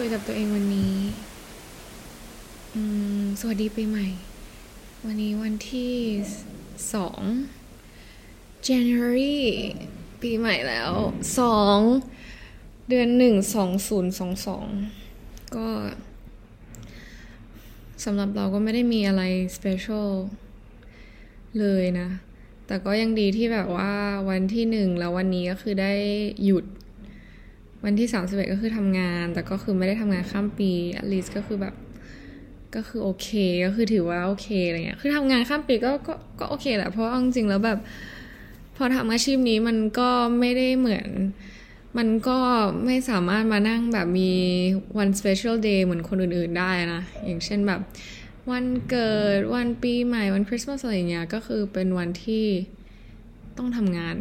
คุยกับตัวเองวันนี้ อืม สวัสดีปีใหม่ วันนี้วันที่สอง January ปีใหม่แล้วสองเดือนหนึ่งสองศูนย์สองสองก็สำหรับเราก็ไม่ได้มีอะไร special เลยนะ แต่ก็ยังดีที่แบบว่าวันที่หนึ่งแล้ววันนี้ก็คือได้หยุด วันที่สามสิบเอ็ดก็คือทำงาน แต่ก็คือไม่ได้ทำงานข้ามปี at least ก็คือแบบก็คือโอเคก็คือถือว่าโอเคอะไรเงี้ยคือทำงานข้ามปีก็ก็ก็โอเคแหละเพราะเอาจริงๆแล้วแบบ พอทำอาชีพนี้มันก็ไม่ได้เหมือน มันก็ไม่สามารถมานั่งแบบมีวัน special day เหมือนคนอื่นๆได้นะ อย่างเช่นแบบ วันเกิดวันปีใหม่วันคริสต์มาสอะไรเงี้ยก็คือเป็นวันที่ต้องทำงาน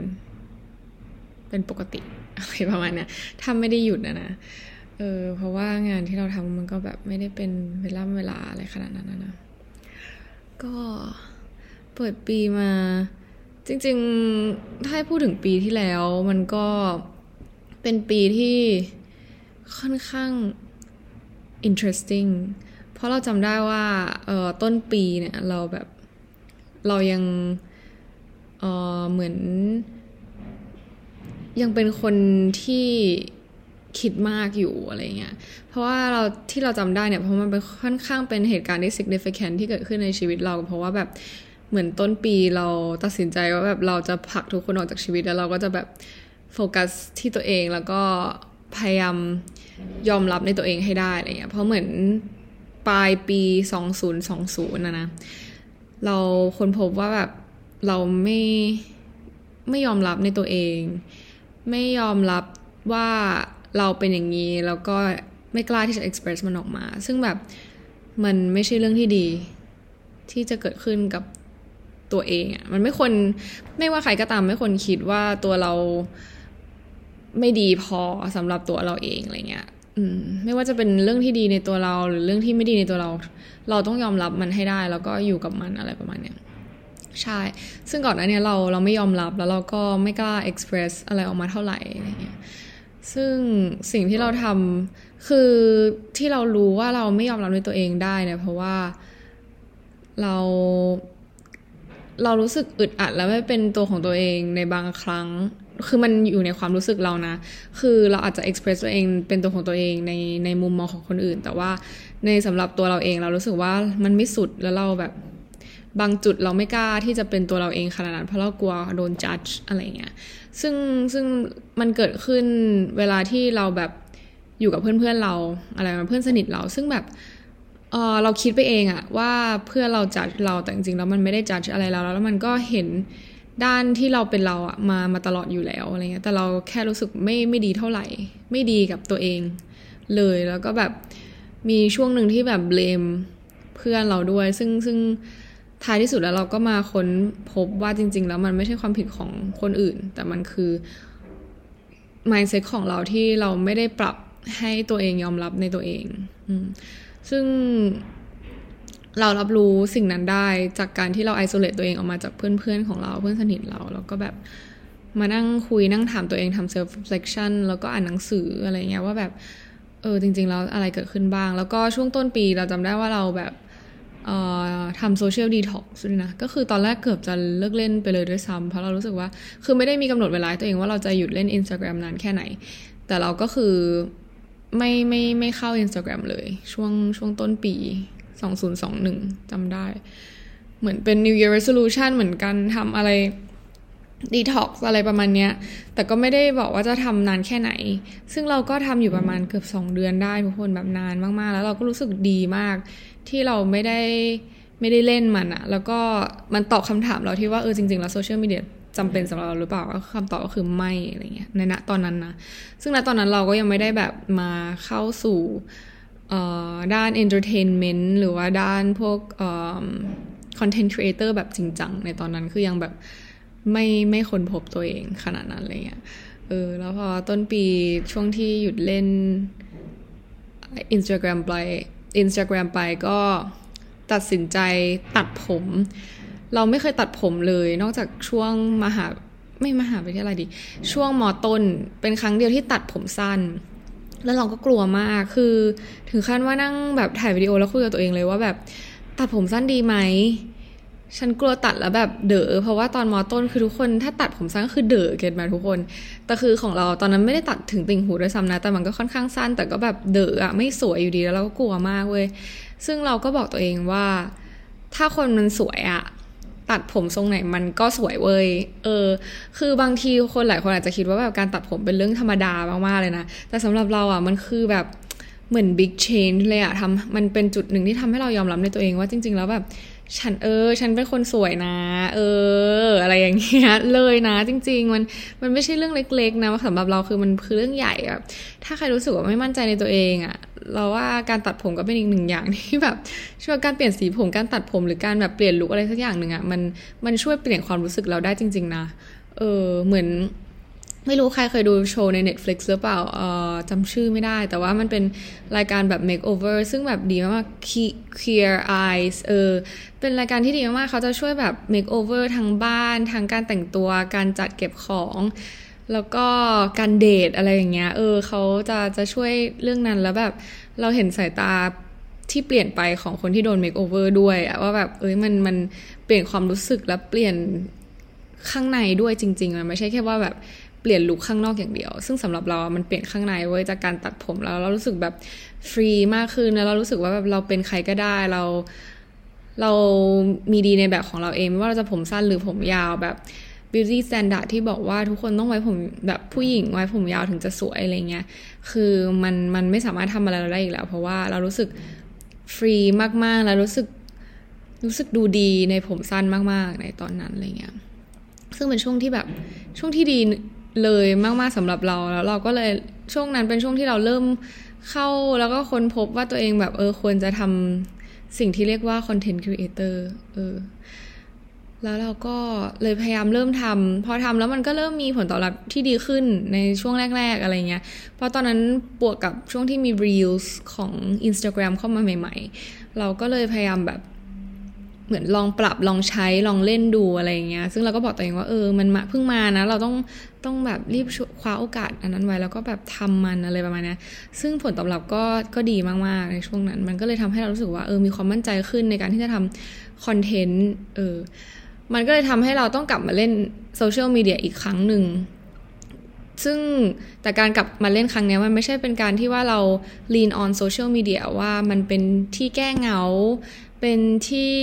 เป็นปกติ อะไรประมาณเนี้ยถ้าไม่ได้หยุดนะนะเออเพราะว่างานที่เราทำมันก็แบบไม่ได้เป็นเวลาเวลาอะไรขนาดนั้นนะ ก็เปิดปีมา จริงๆ ถ้าพูดถึงปีที่แล้ว มันก็เป็นปีที่ค่อนข้าง interesting เพราะเราจำได้ว่าเออต้นปีเนี่ย เราแบบเรายังเออเหมือน ยังเป็นคนที่คิดมากอยู่อะไรเงี้ย เพราะว่าเราที่เราจำได้เนี่ยเพราะมันเป็นค่อนข้างเป็นเหตุการณ์ที่ significant ที่เกิดขึ้นในชีวิตเรา เพราะว่าแบบเหมือนต้นปีเราตัดสินใจว่าแบบเราจะผลักทุกคนออกจากชีวิตแล้วเราก็จะแบบโฟกัสที่ตัวเองแล้วก็พยายามยอมรับในตัวเองให้ได้อะไรเงี้ย เพราะเหมือนปลายปี 2020นะนะ เราคนพบว่าแบบเราไม่ไม่ยอมรับในตัวเอง ไม่ยอมรับว่าเราเป็นอย่างนี้ แล้วก็ไม่กล้าที่จะ express มันออกมา ซึ่งแบบมันไม่ใช่เรื่องที่ดี ที่จะเกิดขึ้นกับตัวเองอะมันไม่ควรไม่ว่าใครก็ตามไม่ควรคิดว่าตัวเราไม่ดีพอสำหรับตัวเราเองอะไรเงี้ย อืม ไม่ว่าจะเป็นเรื่องที่ดีในตัวเรา หรือเรื่องที่ไม่ดีในตัวเรา เราต้องยอมรับมันให้ได้ แล้วก็อยู่กับมันอะไรประมาณเนี้ย ใช่ ซึ่งก่อนหน้านี้เราเราไม่ยอมรับแล้วเราก็ไม่กล้า express อะไรออกมาเท่าไหร่อะไรเงี้ยซึ่งสิ่งที่เราทำคือที่เรารู้ว่าเราไม่ยอมรับในตัวเองได้เนี่ยเพราะว่าเราเรารู้สึกอึดอัดแล้วไม่เป็นตัวของตัวเองในบางครั้ง คือมันอยู่ในความรู้สึกเรานะ คือเราอาจจะ express ตัวเองเป็นตัวของตัวเองในในมุมมองของคนอื่น แต่ว่าในสำหรับตัวเราเองเรารู้สึกว่ามันไม่สุดแล้วเราแบบ บางจุดเราไม่กล้าที่จะเป็นตัวเราเองขนาดนั้นเพราะเรากลัวโดนจัดอะไรเงี้ยซึ่งซึ่งมันเกิดขึ้นเวลาที่เราแบบอยู่กับเพื่อนๆเราอะไรมาเพื่อนสนิทเรา ซึ่งแบบเออเราคิดไปเองอะว่าเพื่อเราจัดเราแต่จริงๆแล้วมันไม่ได้จัดอะไรเราแล้วมันก็เห็นด้านที่เราเป็นเราอะมามาตลอดอยู่แล้วอะไรเงี้ยแต่เราแค่รู้สึกไม่ไม่ดีเท่าไหร่ ไม่ดีกับตัวเอง เลยแล้วก็แบบมีช่วงหนึ่งที่แบบเบลมเพื่อนเราด้วย ซึ่งซึ่ง ท้ายที่สุดแล้วเราก็มาค้นพบว่าจริง ๆ แล้วมันไม่ใช่ความผิดของคนอื่น แต่มันคือ mindset ของเราที่เราไม่ได้ปรับให้ตัวเองยอมรับในตัวเองอซึ่งเรารับรู้สิ่งนั้นได้จากการที่เรา isolate ตัวเองออกมาจากเพื่อนๆของเราเพื่อนสนิทเรา แล้วก็แบบมานั่งคุยนั่งถามตัวเองทำ self reflection แล้วก็อ่านหนังสืออะไรเงี้ยว่าแบบ เออจริง ๆ แล้วอะไรเกิดขึ้นบ้าง แล้วก็ช่วงต้นปีเราจำได้ว่าเราแบบ ทำ social detox ด้วยนะ ก็คือตอนแรกเกือบจะเลิกเล่นไปเลยด้วยซ้ำเพราะเรารู้สึกว่า คือไม่ได้มีกำหนดเวลาตัวเองว่าเราจะหยุดเล่น Instagram นานแค่ไหน แต่เราก็คือไม่ไม่ไม่เข้า Instagram เลย ช่วงช่วงต้นปี 2021จำได้ เหมือนเป็น New Year Resolution เหมือนกันทำอะไรดีท็อกซ์อะไรประมาณเนี้ย แต่ก็ไม่ได้บอกว่าจะทำนานแค่ไหน ซึ่งเราก็ทำอยู่ประมาณเกือบ 2 เดือนได้ทุกคนแบบนานมากๆ แล้วเราก็รู้สึกดีมาก ที่เราไม่ได้ไม่ได้เล่นมันอะแล้วก็มันตอบคำถามเราที่ว่าเออจริงๆแล้วโซเชียลมีเดียจำเป็นสำหรับเราหรือเปล่าก็คำตอบก็คือไม่อะไรเงี้ยในณตอนนั้นนะซึ่งณตอนนั้นเราก็ยังไม่ได้แบบมาเข้าสู่ด้าน entertainment หรือว่าด้านพวก content creator แบบจริงจังในตอนนั้นคือยังแบบไม่ไม่ค้นพบตัวเองขนาดนั้นอะไรเงี้ยเออแล้วพอต้นปีช่วงที่หยุดเล่น Instagram ไป Instagram ไปก็ตัดสินใจตัดผม เราไม่เคยตัดผมเลย นอกจากช่วงมหาไม่มหาวิทยาลัยดิช่วงมอต้นเป็นครั้งเดียวที่ตัดผมสั้น แล้วเราก็กลัวมากคือถึงขั้นว่านั่งแบบถ่ายวิดีโอแล้วคุยกับตัวเองเลยว่าแบบตัดผมสั้นดีไหม ฉันกลัวตัดแล้วแบบเด๋อเพราะว่าตอนมอต้นคือทุกคนถ้าตัดผมสั้นก็คือเด๋อเก็ตมาทุกคน แต่คือของเราตอนนั้นไม่ได้ตัดถึงติ่งหูด้วยซ้ำนะ แต่มันก็ค่อนข้างสั้น แต่ก็แบบเด๋ออะไม่สวยอยู่ดีแล้วเราก็กลัวมากเว้ย ซึ่งเราก็บอกตัวเองว่า ถ้าคนมันสวยอะตัดผมทรงไหนมันก็สวยเว้ย เออ คือบางทีคนหลายคนอาจจะคิดว่าแบบการตัดผมเป็นเรื่องธรรมดามากๆเลยนะ แต่สำหรับเราอะมันคือแบบเหมือนบิ๊กเชนเลยอะทำมันเป็นจุดหนึ่งที่ทำให้เรายอมรับในตัวเองว่าจริง ๆ แล้วแบบ ฉันเออ ฉันเป็นคนสวยนะ เออ อะไรอย่างเงี้ยเลยนะ จริง ๆ มันมันไม่ใช่เรื่องเล็ก ๆ นะสำหรับเราคือมันคือเรื่องใหญ่แบบถ้าใครรู้สึกว่าไม่มั่นใจในตัวเองอะเราว่าการตัดผมก็เป็นอีกหนึ่งอย่างที่แบบช่วยการเปลี่ยนสีผมการตัดผมหรือการแบบเปลี่ยนลุคอะไรสักอย่างหนึ่งอะมันมันช่วยเปลี่ยนความรู้สึกเราได้จริง ๆ นะเออเหมือน ไม่รู้ใครเคยดูโชว์ใน Netflix หรือเปล่าเอ่อจำชื่อไม่ได้ แต่ว่ามันเป็นรายการแบบ makeover ซึ่งแบบดีมากๆ clear eyes เออ เป็นรายการที่ดีมากๆ เขาจะช่วยแบบ makeover ทางบ้าน ทางการแต่งตัว การจัดเก็บของ แล้วก็การเดทอะไรอย่างเงี้ย เออ เขาจะจะช่วยเรื่องนั้นแล้วแบบเราเห็นสายตาที่เปลี่ยนไปของคนที่โดน makeover ด้วยว่าแบบ เอ้ย มันมันเปลี่ยนความรู้สึกและเปลี่ยนข้างในด้วยจริง ๆ มันไม่ใช่แค่ว่าแบบ เปลี่ยนลุคข้างนอกอย่างเดียว ซึ่งสำหรับเรา มันเปลี่ยนข้างในเว้ยจากการตัดผมแล้วเรารู้สึกแบบฟรีมากขึ้นแล้วเรารู้สึกว่าแบบเราเป็นใครก็ได้เรา เรามีดีในแบบของเราเองไม่ว่าเราจะผมสั้นหรือผมยาวแบบ beauty standard ที่บอกว่าทุกคนต้องไว้ผมแบบผู้หญิงไว้ผมยาวถึงจะสวยอะไรเงี้ย คือมันมันไม่สามารถทำอะไรเราได้อีกแล้ว เพราะว่าเรารู้สึกฟรีมากๆ แล้วรู้สึกรู้สึกดูดีในผมสั้นมากๆ ในตอนนั้นอะไรเงี้ย ซึ่งเป็นช่วงที่แบบช่วงที่ดี เลยมากๆสำหรับเราแล้วเราก็เลยช่วงนั้นเป็นช่วงที่เราเริ่มเข้าแล้วก็ค้นพบว่าตัวเองแบบเออควรจะทำสิ่งที่เรียกว่าคอนเทนต์ครีเอเตอร์เออแล้วเราก็เลยพยายามเริ่มทำพอทำแล้วมันก็เริ่มมีผลตอบรับที่ดีขึ้นในช่วงแรก ๆ อะไรเงี้ย เพราะตอนนั้นบวกกับช่วงที่มี Reels ของ Instagram เข้ามาใหม่ ๆ เราก็เลยพยายามแบบ เหมือนลองปรับลองใช้ลองเล่นดูอะไรเงี้ย ซึ่งเราก็บอกตัวเองว่าเออมันมาเพิ่งมานะ เราต้องต้องแบบรีบคว้าโอกาสอันนั้นไว้แล้วก็แบบทำมันอะไรประมาณนี้ซึ่งผลตอบรับก็ก็ดีมากๆในช่วงนั้น มันก็เลยทำให้เรารู้สึกว่าเออมีความมั่นใจขึ้นในการที่จะทำคอนเทนต์เออมันก็เลยทำให้เราต้องกลับมาเล่นโซเชียลมีเดียอีกครั้งหนึ่งซึ่งแต่การกลับมาเล่นครั้งนี้มันไม่ใช่เป็นการที่ว่าเรา lean on social media ว่ามันเป็นที่แก้เหงา เป็นที่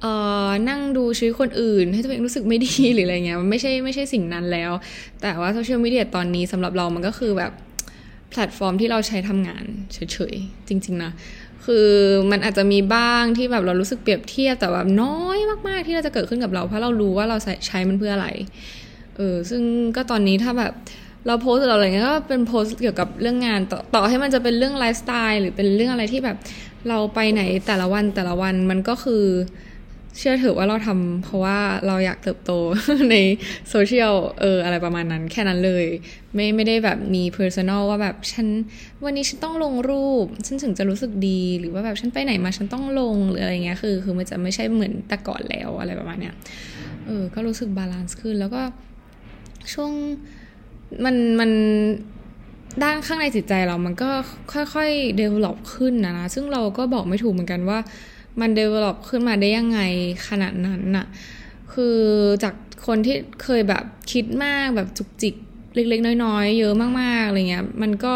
เอ่อนั่งดูชีวิตคนอื่น ให้ตัวเองรู้สึกไม่ดีหรืออะไรเงี้ยมันไม่ใช่ไม่ใช่สิ่งนั้นแล้ว แต่ว่าโซเชียลมีเดียตอนนี้สำหรับเรามันก็คือแบบแพลตฟอร์มที่เราใช้ทำงานเฉยๆ จริง ๆ นะ คือมันอาจจะมีบ้างที่แบบเรารู้สึกเปรียบเทียบแต่แบบน้อยมากๆที่เราจะเกิดขึ้นกับเรา เพราะเรารู้ว่าเราใช้มันเพื่ออะไรเออซึ่งก็ตอนนี้ถ้าแบบ เราโพสต์เราอะไรเงี้ยก็เป็นโพสต์เกี่ยวกับเรื่องงานต่อต่อให้มันจะเป็นเรื่องไลฟ์สไตล์หรือเป็นเรื่องอะไรที่แบบเราไปไหนแต่ละวันแต่ละวันมันก็คือเชื่อถือว่าเราทำเพราะว่าเราอยากเติบโตในโซเชียลเอออะไรประมาณนั้น แค่นั้นเลย ไม่ไม่ได้แบบมี personal ว่าแบบฉันวันนี้ฉันต้องลงรูป ฉันถึงจะรู้สึกดีหรือว่าแบบฉันไปไหนมาฉันต้องลงหรืออะไรเงี้ยคือ คือมันจะไม่ใช่เหมือนแต่ก่อนแล้วอะไรประมาณเนี้ยเออก็รู้สึก balance ขึ้นแล้วก็ช่วง มันมันด้านข้างในจิตใจเรามันก็ค่อยๆ develop ขึ้นนะนะ ซึ่งเราก็บอกไม่ถูกเหมือนกันว่า มัน develop ขึ้นมาได้ยังไงขนาดนั้นน่ะ คือจากคนที่เคยแบบคิดมากแบบจุกจิกเล็กๆ น้อยๆ เยอะมากๆอะไรเงี้ย มันก็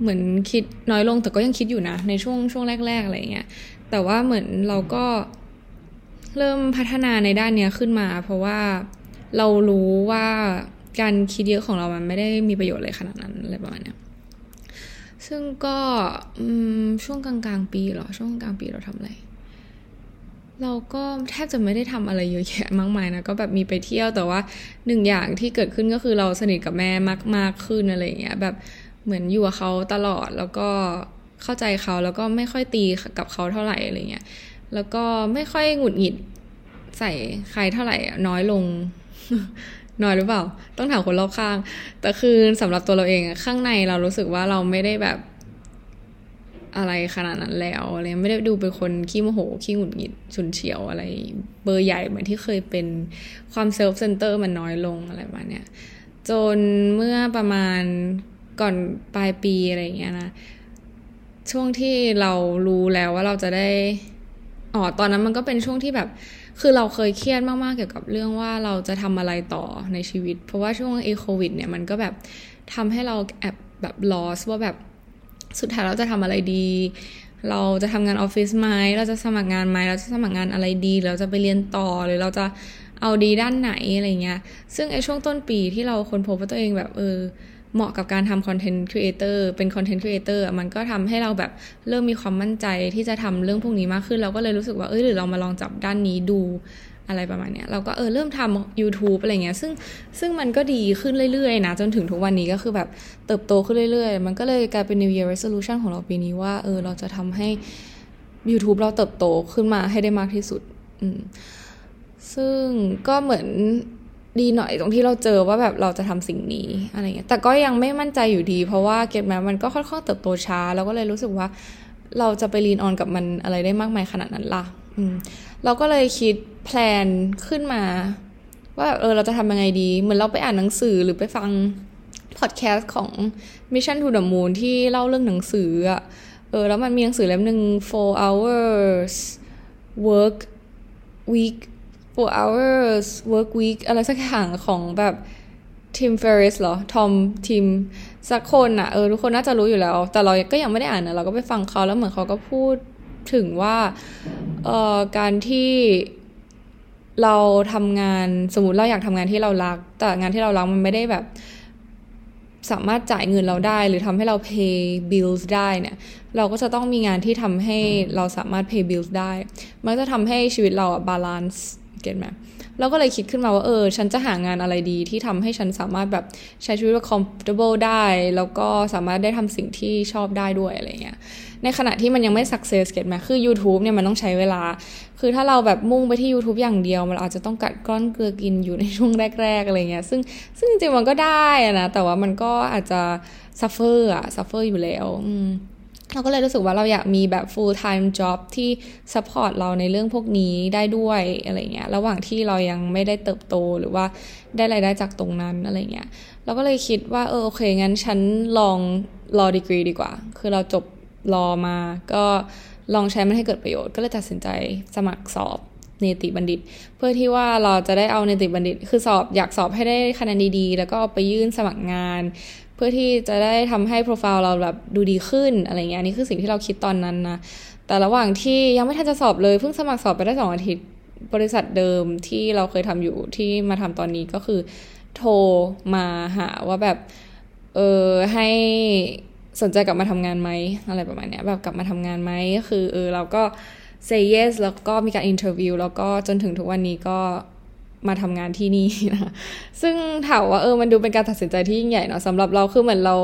เหมือนคิดน้อยลงแต่ก็ยังคิดอยู่นะ ในช่วงช่วงแรก ๆ อะไรเงี้ย แต่ว่าเหมือนเราก็เริ่มพัฒนาในด้านเนี้ยขึ้นมา เพราะว่าเรารู้ว่า การคิดเยอะของเรามันไม่ได้มีประโยชน์เลยขนาดนั้นอะไรประมาณนี้ซึ่งก็ช่วงกลางๆ ปีหรอ ช่วงกลางปีเราทำอะไร เราก็แทบจะไม่ได้ทำอะไรเยอะแยะมากมายนะก็แบบมีไปเที่ยวแต่ว่าหนึ่งอย่างที่เกิดขึ้นก็คือเราสนิทกับแม่มากมากขึ้นอะไรเงี้ยแบบเหมือนอยู่กับเขาตลอดแล้วก็เข้าใจเขาแล้วก็ไม่ค่อยตีกับเขาเท่าไหร่อะไรเงี้ยแล้วก็ไม่ค่อยหงุดหงิดใส่ใครเท่าไหร่น้อยลง น้อยหรือเปล่า ต้องถามคนรอบข้าง แต่คือสำหรับตัวเราเองอะข้างในเรารู้สึกว่าเราไม่ได้แบบอะไรขนาดนั้นแล้วอะไรไม่ได้ดูเป็นคนขี้โมโหขี้หงุดหงิดฉุนเฉียวอะไร เบอร์ใหญ่เหมือนที่เคยเป็นความ self-center มันน้อยลงอะไรประมาณเนี้ยจนเมื่อประมาณก่อนปลายปีอะไรเงี้ยนะช่วงที่เรารู้แล้วว่าเราจะได้อ๋อตอนนั้นมันก็เป็นช่วงที่แบบ คือเราเคยเครียดมากๆเกี่ยวกับเรื่องว่าเราจะทำอะไรต่อในชีวิต เพราะว่าช่วงเอโควิดเนี่ยมันก็แบบทำให้เราแอบแบบ lost ว่าแบบสุดท้ายเราจะทำอะไรดี เราจะทำงานออฟฟิศไหมเราจะสมัครงานไหมเราจะสมัครงานอะไรดี เราจะไปเรียนต่อหรือเราจะเอาดีด้านไหนอะไรเงี้ย ซึ่งไอช่วงต้นปีที่เราค้นพบว่าตัวเองแบบเออ เหมาะกับการทำ content creator เป็น content creator มันก็ทำให้เราแบบเริ่มมีความมั่นใจที่จะทำเรื่องพวกนี้มากขึ้น เราก็เลยรู้สึกว่าเออหรือเรามาลองจับด้านนี้ดูอะไรประมาณเนี้ยเราก็เออเริ่มทำ YouTube อะไรเงี้ยซึ่งซึ่งมันก็ดีขึ้นเรื่อยๆนะ จนถึงทุกวันนี้ก็คือแบบเติบโตขึ้นเรื่อยๆ มันก็เลยกลายเป็น New Year Resolution ของเราปีนี้ว่าเออเราจะทำให้ YouTube เราเติบโตขึ้นมาให้ได้มากที่สุด อืมซึ่งก็เหมือน ดีหน่อยตรงที่เราเจอว่าแบบเราจะทำสิ่งนี้อะไรเงี้ยแต่ก็ยังไม่มั่นใจอยู่ดี เพราะว่าเก็ตแมมันก็ค่อนๆเติบโตช้า แล้วก็เลยรู้สึกว่าเราจะไป rely on กับมันอะไรได้มากมายขนาดนั้นล่ะอืมเราก็เลยคิด plan ขึ้นมา ว่าเออเราจะทำยังไงดี เหมือนเราไปอ่านหนังสือหรือไปฟังพอดแคสต์ของ Mission to the Moon ที่เล่าเรื่องหนังสืออะเออแล้วมันมีหนังสือเล่มหนึ่ง four hours work week four hours work week อะไรสักอย่างของแบบทีมเฟร s เหรอ ทอมทีมสักคนอะเออทุกคนน่าจะรู้อยู่แล้ว แต่เราก็ยังไม่ได้อ่านนะเราก็ไปฟังเขาแล้วเหมือนเขาก็พูดถึงว่าเอ่อการที่เราทำงานสมมติเราอยากทำงานที่เรารัก แต่งานที่เรารักมันไม่ได้แบบ สามารถจ่ายเงินเราได้ หรือทำให้เรา pay bills ได้เนี่ย เราก็จะต้องมีงานที่ทำให้เราสามารถ pay bills ได้ มันจะทำให้ชีวิตเราอะ balance เก็ตไหมเราก็เลยคิดขึ้นมาว่าเออ ฉันจะหางานอะไรดีที่ทำให้ฉันสามารถแบบใช้ชีวิตแบบ comfortable ได้ แล้วก็สามารถได้ทำสิ่งที่ชอบได้ด้วยอะไรเงี้ยในขณะที่มันยังไม่ success เก็ตไหมคือ YouTube เนี่ยมันต้องใช้เวลา คือถ้าเราแบบมุ่งไปที่ YouTube อย่างเดียว มันอาจจะต้องกัดก้อนเกลือกินอยู่ในช่วงแรก ๆอะไรเงี้ยซึ่งซึ่งจริงๆมันก็ได้นะแต่ว่ามันก็อาจจะ suffer อะ suffer อยู่แล้วอืม เราก็เลยรู้สึกว่าเราอยากมีแบบ full time job ที่ support เราในเรื่องพวกนี้ได้ด้วยอะไรเงี้ย ระหว่างที่เรายังไม่ได้เติบโตหรือว่าได้รายได้จากตรงนั้นอะไรเงี้ย เราก็เลยคิดว่าเออโอเค งั้นฉันลองรอดีกรีดีกว่า คือเราจบรอมา ก็ลองใช้มันให้เกิดประโยชน์ ก็เลยตัดสินใจสมัครสอบเนติบัณฑิต เพื่อที่ว่าเราจะได้เอาเนติบัณฑิต คือสอบอยากสอบให้ได้คะแนนดีๆ แล้วก็ไปยื่นสมัครงาน เพื่อที่จะได้ทำให้โปรไฟล์เราแบบดูดีขึ้นอะไรเงี้ยนี่คือสิ่งที่เราคิดตอนนั้นนะแต่ระหว่างที่ยังไม่ทันจะสอบเลยเพิ่งสมัครสอบไปได้สองอาทิตย์บริษัทเดิมที่เราเคยทำอยู่ที่มาทำตอนนี้ก็คือโทรมาหาว่าแบบเออให้สนใจกลับมาทำงานไหมอะไรประมาณเนี้ยแบบกลับมาทำงานไหมก็คือเออเราก็ say yes แล้วก็มีการ interview แล้วก็จนถึงทุกวันนี้ก็ มาทำงานที่นี่นะซึ่งถามว่าเออมันดูเป็นการตัดสินใจที่ยิ่งใหญ่เนาะสำหรับเราคือเหมือนเรา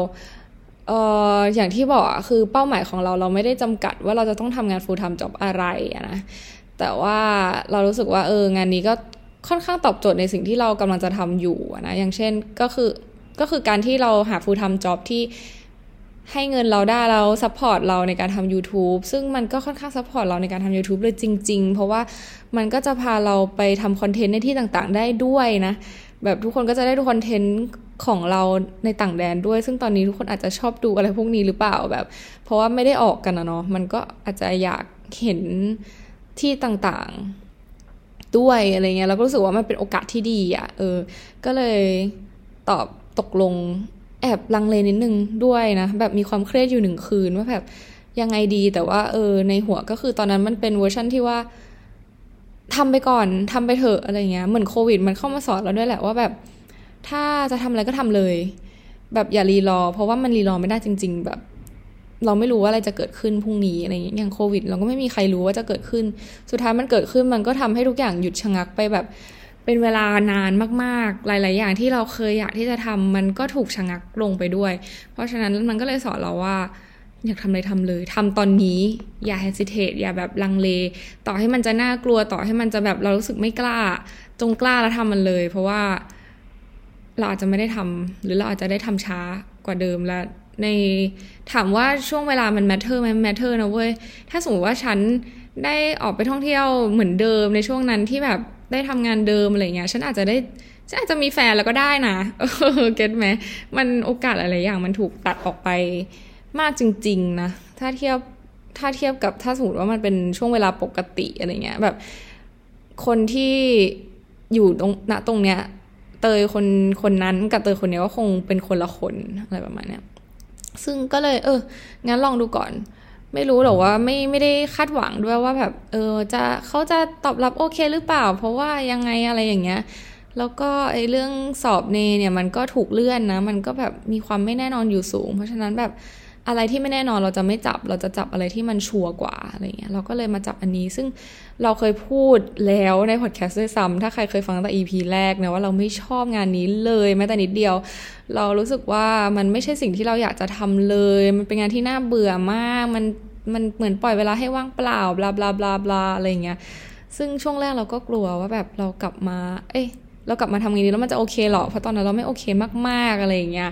เอออย่างที่บอกอะคือเป้าหมายของเราเราไม่ได้จำกัดว่าเราจะต้องทำงาน full time job อะไรนะแต่ว่าเรารู้สึกว่าเอองานนี้ก็ค่อนข้างตอบโจทย์ในสิ่งที่เรากำลังจะทำอยู่นะอย่างเช่นก็คือก็คือการที่เราหา full time job ที่ ให้เงินเราได้แล้ว support เราในการทำ YouTube ซึ่งมันก็ค่อนข้าง support เราในการทำ YouTube เลยจริง ๆ เพราะว่ามันก็จะพาเราไปทำคอนเทนต์ในที่ต่างๆ ได้ด้วยนะ แบบทุกคนก็จะได้ดูคอนเทนต์ของเราในต่างแดนด้วย ซึ่งตอนนี้ทุกคนอาจจะชอบดูอะไรพวกนี้หรือเปล่าแบบ เพราะว่าไม่ได้ออกกันนะเนาะมันก็อาจจะอยากเห็นที่ต่างๆด้วยอะไรเงี้ยแล้วก็รู้สึกว่ามันเป็นโอกาสที่ดีอะ่ะเออ ก็เลยตอบตกลง แอบลังเลนิดนึงด้วยนะ แบบมีความเครียดอยู่หนึ่งคืนว่าแบบยังไงดีแต่ว่าเออในหัวก็คือตอนนั้นมันเป็นเวอร์ชั่นที่ว่าทำไปก่อนทำไปเถอะอะไรเงี้ยเหมือนโควิด มันเข้ามาสอนเราด้วยแหละว่าแบบ ถ้าจะทำอะไรก็ทำเลย แบบอย่ารีรอ เพราะว่ามันรีรอไม่ได้จริง ๆ แบบ เราไม่รู้ว่าอะไรจะเกิดขึ้นพรุ่งนี้อะไรเงี้ยอย่างโควิด เราก็ไม่มีใครรู้ว่าจะเกิดขึ้น สุดท้ายมันเกิดขึ้นมันก็ทำให้ทุกอย่างหยุดชะงักไปแบบ เป็นเวลานานมากๆ หลาย ๆ อย่างที่เราเคยอยากที่จะทำมันก็ถูกชะงักลงไปด้วย เพราะฉะนั้นมันก็เลยสอนเราว่า อยากทำอะไรทำเลยทำตอนนี้ อย่า hesitate อย่าแบบลังเล ต่อให้มันจะน่ากลัวต่อให้มันจะแบบเรารู้สึกไม่กล้า จงกล้าแล้วทำมันเลย เพราะว่าเราอาจจะไม่ได้ทำหรือเราอาจจะได้ทำช้ากว่าเดิมแล้วในถามว่าช่วงเวลามัน matter ไหม matter นะเว้ย ถ้าสมมติว่าฉันได้ออกไปท่องเที่ยวเหมือนเดิมในช่วงนั้นที่แบบ ได้ทำงานเดิมอะไรเงี้ยฉันอาจจะได้ฉันอาจจะมีแฟนแล้วก็ได้นะเก็ตไหมมันโอกาสอะไรอย่างมันถูกตัดออกไปมากจริง ๆ นะ ถ้าเทียบถ้าเทียบกับถ้าสมมติว่ามันเป็นช่วงเวลาปกติอะไรเงี้ย แบบ คนที่อยู่ตรงณตรงเนี้ย เตยคนคนนั้นกับเตยคนนี้ก็คงเป็นคนละคนอะไรประมาณเนี้ยซึ่งก็เลย เอองั้นลองดูก่อน ไม่รู้หรอกว่าไม่ไม่ได้คาดหวังด้วยว่าแบบ เออจะเขาจะตอบรับโอเคหรือเปล่า เพราะว่ายังไงอะไรอย่างเงี้ย แล้วก็ไอ้เรื่องสอบเนเนี่ยมันก็ถูกเลื่อนนะ มันก็แบบมีความไม่แน่นอนอยู่สูง เพราะฉะนั้นแบบ อะไรที่ไม่แน่นอนเราจะไม่จับ เราจะจับอะไรที่มันชัวร์กว่าอะไรเงี้ยเราก็เลยมาจับอันนี้ ซึ่งเราเคยพูดแล้วในพอดแคสต์ด้วยซ้ำถ้าใครเคยฟังตั้ง EP แรกนะว่าเราไม่ชอบงานนี้เลยแม้แต่นิดเดียว เรารู้สึกว่ามันไม่ใช่สิ่งที่เราอยากจะทำเลย มันเป็นงานที่น่าเบื่อมาก มันมันเหมือนปล่อยเวลาให้ว่างเปล่าบลาบลาบลาบลาอะไรเงี้ยซึ่งช่วงแรกเราก็กลัวว่าแบบเรากลับมา เอ้ยเรากลับมาทำงานนี้แล้วมันจะโอเคหรอเพราะตอนนั้นเราไม่โอเคมากๆอะไรเงี้ย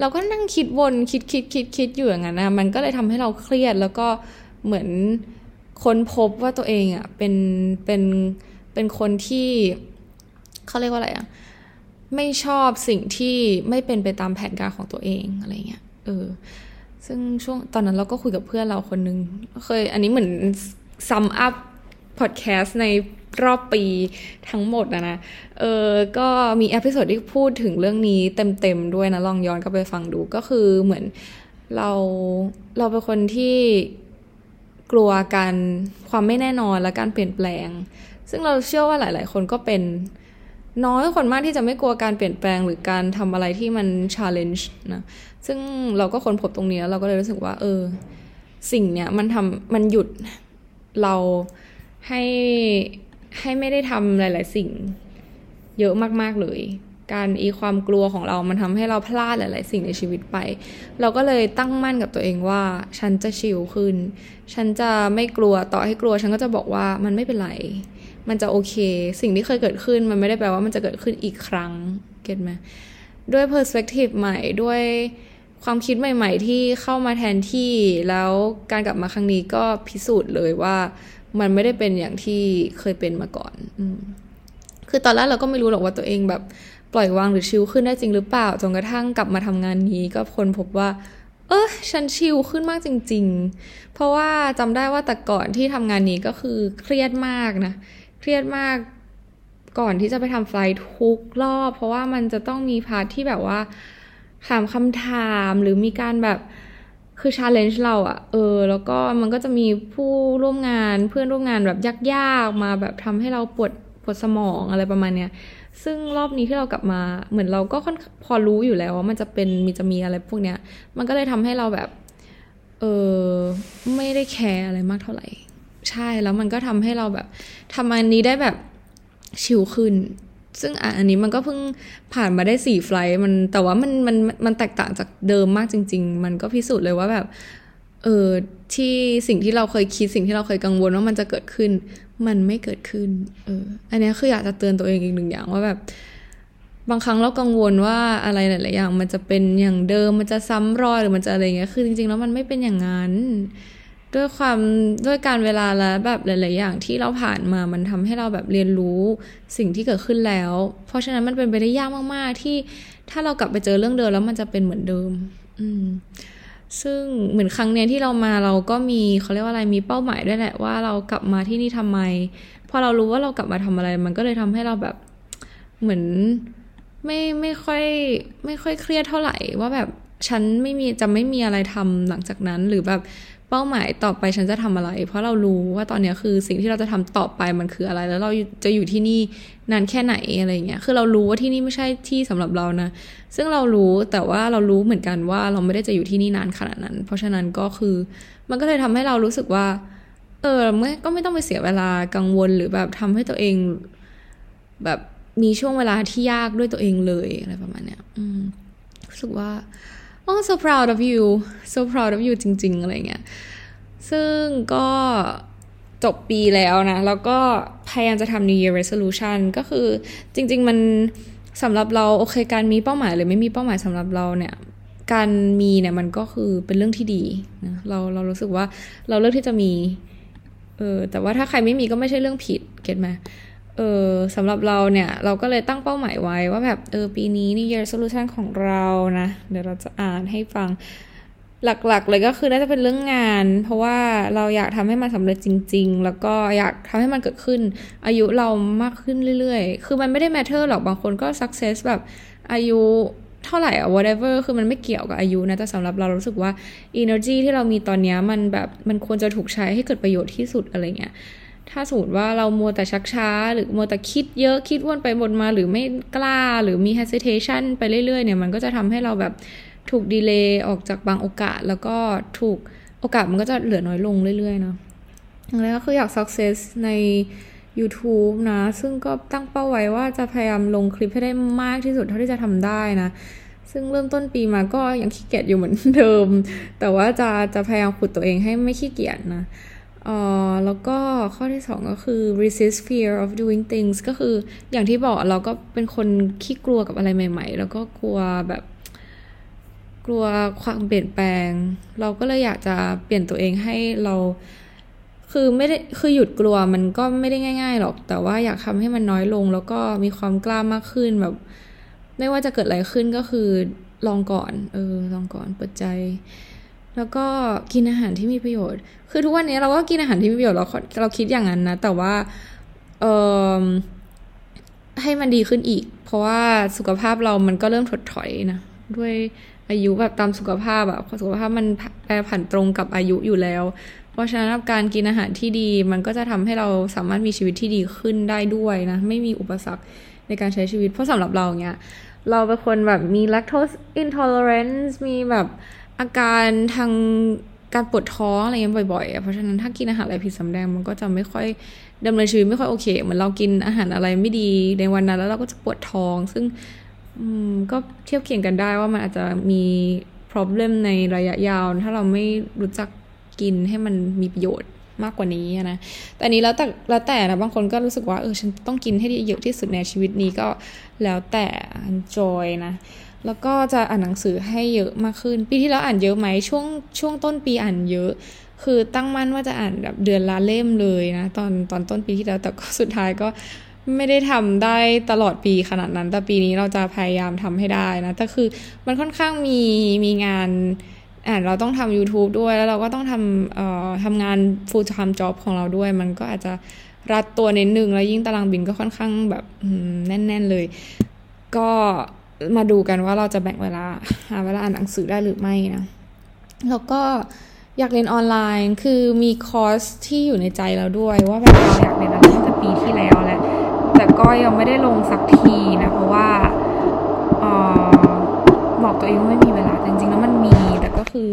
เราก็นั่งคิดวนคิดคิดคิดคิดอยู่อย่างนั้นนะมันก็เลยทำให้เราเครียดแล้วก็เหมือนค้นพบว่าตัวเองอะเป็นเป็นเป็นคนที่เขาเรียกว่าอะไรอะไม่ชอบสิ่งที่ไม่เป็นไปตามแผนการของตัวเองอะไรเงี้ยเออซึ่งช่วงตอนนั้นเราก็คุยกับเพื่อนเราคนนึงเคย อันนี้เหมือน sum up พอดแคสต์ใน รอบปีทั้งหมดนะนะ เออ ก็มี episode ที่พูดถึงเรื่องนี้เต็มๆด้วยนะ ลองย้อนกลับไปฟังดู ก็คือเหมือนเรา เราเป็นคนที่กลัวการความไม่แน่นอนและการเปลี่ยนแปลง ซึ่งเราเชื่อว่าหลาย ๆ คนก็เป็นน้อยคนมากที่จะไม่กลัวการเปลี่ยนแปลงหรือการทำอะไรที่มัน challenge นะ ซึ่งเราก็ค้นพบตรงนี้แล้วเราก็เลยรู้สึกว่า เออ สิ่งเนี้ยมันทำมันหยุดเราให้ ให้ไม่ได้ทำหลาย ๆ สิ่ง เยอะมากๆเลย การอีความกลัวของเรามันทำให้เราพลาดหลาย ๆ สิ่งในชีวิตไป เราก็เลยตั้งมั่นกับตัวเองว่า ฉันจะชิลขึ้น ฉันจะไม่กลัวต่อให้กลัว ฉันก็จะบอกว่ามันไม่เป็นไร มันจะโอเค สิ่งที่เคยเกิดขึ้นมันไม่ได้แปลว่ามันจะเกิดขึ้นอีกครั้ง เก็ตไหมด้วยเพอร์สเปกทีฟใหม่ด้วยความคิดใหม่ ๆ ที่เข้ามาแทนที่แล้วการกลับมาครั้งนี้ก็พิสูจน์เลยว่า มันไม่ได้เป็นอย่างที่เคยเป็นมาก่อนอคือตอนแรกเราก็ไม่รู้หรอกว่าตัวเองแบบปล่อยวางหรือชิลขึ้นได้จริงหรือเปล่า จนกระทั่งกลับมาทำงานนี้ก็คนพบว่า เออฉันชิลขึ้นมากจริง ๆ เพราะว่าจำได้ว่าแต่ก่อนที่ทำงานนี้ก็คือเครียดมากนะ เครียดมากก่อนที่จะไปทำ flight ทุกรอบ เพราะว่ามันจะต้องมี part ที่แบบว่าถามคำถามหรือมีการแบบ คือ challenge เราอะเออ แล้วก็มันก็จะมีผู้ร่วมงานเพื่อนร่วมงานแบบยากๆ มาแบบทำให้เราปวดปวดสมองอะไรประมาณเนี้ย ซึ่งรอบนี้ที่เรากลับมาเหมือนเราก็ค่อนพอรู้อยู่แล้วว่ามันจะเป็นมีจะมีอะไรพวกเนี้ย มันก็เลยทำให้เราแบบ เออไม่ได้แคร์อะไรมากเท่าไหร่ ใช่แล้วมันก็ทำให้เราแบบทำอันนี้ได้แบบชิลขึ้น ซึ่งอันนี้มันก็เพิ่งผ่านมาได้สี่ไฟล์มันแต่ว่ามันมันมันแตกต่างจากเดิมมากจริง ๆ มันก็พิสูจน์เลยว่าแบบเออที่สิ่งที่เราเคยคิดสิ่งที่เราเคยกังวลว่ามันจะเกิดขึ้น มันไม่เกิดขึ้น เออ อันนี้คืออยากจะเตือนตัวเองอีกหนึ่งอย่างว่าแบบ บางครั้งเรากังวลว่าอะไรหลาย ๆ อย่าง มันจะเป็นอย่างเดิมมันจะซ้ำรอยหรือมันจะอะไรเงี้ยคือจริง ๆ แล้วมันไม่เป็นอย่างนั้น ด้วยความด้วยการเวลาและแบบหลาย ๆ อย่างที่เราผ่านมามันทำให้เราแบบเรียนรู้สิ่งที่เกิดขึ้นแล้ว เพราะฉะนั้นมันเป็นไปได้ยากมาก ๆ ที่ถ้าเรากลับไปเจอเรื่องเดิมแล้วมันจะเป็นเหมือนเดิม อืมซึ่งเหมือนครั้งเนี้ยที่เรามาเราก็มีเขาเรียกว่าอะไรมีเป้าหมายด้วยแหละว่าเรากลับมาที่นี่ทำไม พอเรารู้ว่าเรากลับมาทำอะไร มันก็เลยทำให้เราแบบเหมือนไม่ไม่ค่อยไม่ค่อยเครียดเท่าไหร่ว่าแบบฉันไม่มีจะไม่มีอะไรทำหลังจากนั้นหรือแบบ เป้าหมายต่อไปฉันจะทำอะไร เพราะเรารู้ว่าตอนนี้คือสิ่งที่เราจะทำต่อไปมันคืออะไร แล้วเราจะอยู่ที่นี่นานแค่ไหนอะไรเงี้ยคือเรารู้ว่าที่นี่ไม่ใช่ที่สำหรับเรานะ ซึ่งเรารู้แต่ว่าเรารู้เหมือนกันว่าเราไม่ได้จะอยู่ที่นี่นานขนาดนั้น เพราะฉะนั้นก็คือมันก็เลยทำให้เรารู้สึกว่า เออไม่ก็ไม่ต้องไปเสียเวลากังวลหรือแบบทำให้ตัวเอง แบบมีช่วงเวลาที่ยากด้วยตัวเองเลยอะไรประมาณเนี้ย อืมรู้สึกว่า oh so proud of you so proud of you จริง ๆ อะไรเงี้ย ซึ่งก็จบปีแล้วนะ แล้วก็พยายามจะทำ New Year Resolution ก็คือจริง ๆ มันสำหรับเราโอเคการมีเป้าหมายหรือไม่มีเป้าหมายสำหรับเราเนี่ยการมีเนี่ยมันก็คือเป็นเรื่องที่ดีนะเราเรารู้สึกว่าเราเลือกที่จะมีเออแต่ว่าถ้าใครไม่มีก็ไม่ใช่เรื่องผิดเก็ตไหม เออสำหรับเราเนี่ย เราก็เลยตั้งเป้าหมายไว้ว่าแบบเออปีนี้นี่ year resolution ของเรานะ เดี๋ยวเราจะอ่านให้ฟังหลักๆ เลยก็คือน่าจะเป็นเรื่องงาน เพราะว่าเราอยากทำให้มันสำเร็จจริง ๆ แล้วก็อยากทำให้มันเกิดขึ้น อายุเรามากขึ้นเรื่อยๆ คือมันไม่ได้ matter หรอกบางคนก็ success แบบอายุเท่าไหร่อะ whatever คือมันไม่เกี่ยวกับอายุนะ แต่สำหรับเรารู้สึกว่า energy ที่เรามีตอนนี้มันแบบมันควรจะถูกใช้ให้เกิดประโยชน์ที่สุดอะไรเงี้ย ถ้าสมมติว่าเรามัวแต่ชักช้า หรือมัวแต่คิดเยอะคิดวนไปบนมาหรือไม่กล้า หรือมี hesitation ไปเรื่อยๆเนี่ยมันก็จะทำให้เราแบบถูกดีเลย์ออกจากบางโอกาส แล้วก็ถูกโอกาสมันก็จะเหลือน้อยลงเรื่อยๆเนาะแล้วก็คืออยาก success ใน YouTube นะ ซึ่งก็ตั้งเป้าไว้ว่าจะพยายามลงคลิปให้ได้มากที่สุดเท่าที่จะทำได้นะ ซึ่งเริ่มต้นปีมาก็ยังขี้เกียจอยู่เหมือนเดิม แต่ว่าจะจะพยายามขุดตัวเองให้ไม่ขี้เกียจนะ เอ่อแล้วก็ข้อที่สองก็คือ resist fear of doing things ก็คืออย่างที่บอกเราก็เป็นคนขี้กลัวกับอะไรใหม่ ๆ แล้วก็กลัวแบบ กลัวความเปลี่ยนแปลง เราก็เลยอยากจะเปลี่ยนตัวเองให้เรา คือไม่ได้คือหยุดกลัวมันก็ไม่ได้ง่าย ๆ หรอก แต่ว่าอยากทำให้มันน้อยลง แล้วก็มีความกล้ามากขึ้นแบบ ไม่ว่าจะเกิดอะไรขึ้นก็คือลองก่อน เออ ลองก่อนเปิดใจ แล้วก็กินอาหารที่มีประโยชน์ คือทุกวันนี้เราก็กินอาหารที่มีประโยชน์เราเราคิดอย่างนั้นนะ แต่ว่าเออให้มันดีขึ้นอีก เพราะว่าสุขภาพเรามันก็เริ่มถดถอยนะ ด้วยอายุแบบตามสุขภาพอะสุขภาพมันแปรผันตรงกับอายุอยู่แล้ว เพราะฉะนั้นการกินอาหารที่ดี มันก็จะทำให้เราสามารถมีชีวิตที่ดีขึ้นได้ด้วยนะ ไม่มีอุปสรรคในการใช้ชีวิต เพราะสำหรับเราเนี้ย เราเป็นคนแบบมี lactose intolerance มีแบบ อาการทางการปวดท้องอะไรเงี้ยบ่อยๆ เพราะฉะนั้นถ้ากินอาหารอะไรผิดสำแดงมันก็จะไม่ค่อยดำเนินชีวิตไม่ค่อยโอเค เหมือนเรากินอาหารอะไรไม่ดีในวันนั้น แล้วเราก็จะปวดท้อง ซึ่งก็เทียบเคียงกันได้ว่ามันอาจจะมี problem ในระยะยาว ถ้าเราไม่รู้จักกินให้มันมีประโยชน์มากกว่านี้นะ แต่นี้แล้วแต่แล้วแต่นะบางคนก็รู้สึกว่าเออฉันต้องกินให้เยอะที่สุดในชีวิตนี้ก็แล้วแต่ enjoy นะ แล้วก็จะอ่านหนังสือให้เยอะมากขึ้น ปีที่แล้วอ่านเยอะไหมช่วงช่วงต้นปีอ่านเยอะ คือตั้งมั่นว่าจะอ่านแบบเดือนละเล่มเลยนะ ตอนตอนต้นปีที่แล้วแต่ก็สุดท้ายก็ไม่ได้ทำได้ตลอดปีขนาดนั้น แต่ปีนี้เราจะพยายามทำให้ได้นะแต่คือมันค่อนข้างมีมีงานอ่านเราต้องทำ YouTube ด้วยแล้วเราก็ต้องทำเอ่อทำงาน full time job ของเราด้วย มันก็อาจจะรัดตัวนิดนึงแล้วยิ่งตารางบินก็ค่อนข้างแบบแน่น ๆเลย ก็ มาดูกันว่าเราจะแบ่งเวลาหาเวลาอ่านหนังสือได้หรือไม่นะแล้วก็อยากเรียนออนไลน์คือมีคอร์สที่อยู่ในใจเราด้วย ว่าแบบเราอยากเรียนอะไรตั้งแต่ปีที่แล้วแหละแต่ก็ยังไม่ได้ลงสักทีนะเพราะว่าออบอกตัวเองว่าไม่มีเวลาจริงๆแล้วมันมี แต่ก็คือ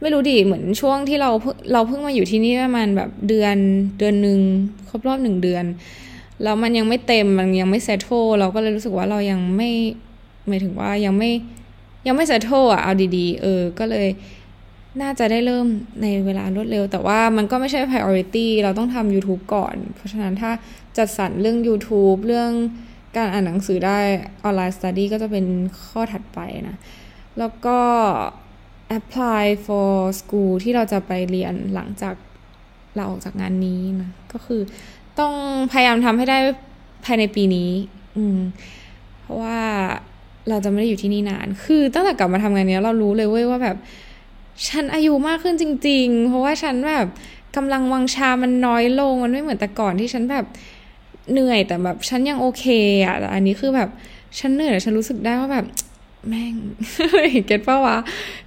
ไม่รู้ดิเหมือนช่วงที่เราเราเพิ่งมาอยู่ที่นี่ประมาณแบบเดือนเดือนหนึ่งครบรอบหนึ่งเดือนแล้วมันยังไม่เต็มมันยังไม่เซตโทเราก็เลยรู้สึกว่าเรายังไม่ หมายถึงว่ายังไม่ยังไม่เซตโทอะเอาดีๆ เออ ก็เลยน่าจะได้เริ่มในเวลารวดเร็ว แต่ว่ามันก็ไม่ใช่ priority เราต้องทำ YouTube ก่อน เพราะฉะนั้นถ้าจัดสรรเรื่อง YouTube เรื่องการอ่านหนังสือได้ออนไลน์ study ก็จะเป็นข้อถัดไปนะ แล้วก็ apply for school ที่เราจะไปเรียนหลังจากเราออกจากงานนี้นะ ก็คือต้องพยายามทำให้ได้ภายในปีนี้ อืม เพราะว่า เราจะไม่ได้อยู่ที่นี่นาน คือตั้งแต่กลับมาทำงานนี้เรารู้เลยเว้ยว่าแบบ ฉันอายุมากขึ้นจริง ๆ เพราะว่าฉันแบบกำลังวังชามันน้อยลงมันไม่เหมือนแต่ก่อนที่ฉันแบบเหนื่อยแต่แบบฉันยังโอเคอะแต่อันนี้คือแบบฉันเหนื่อยฉันรู้สึกได้ว่าแบบแม่งเก็ตป่าวะ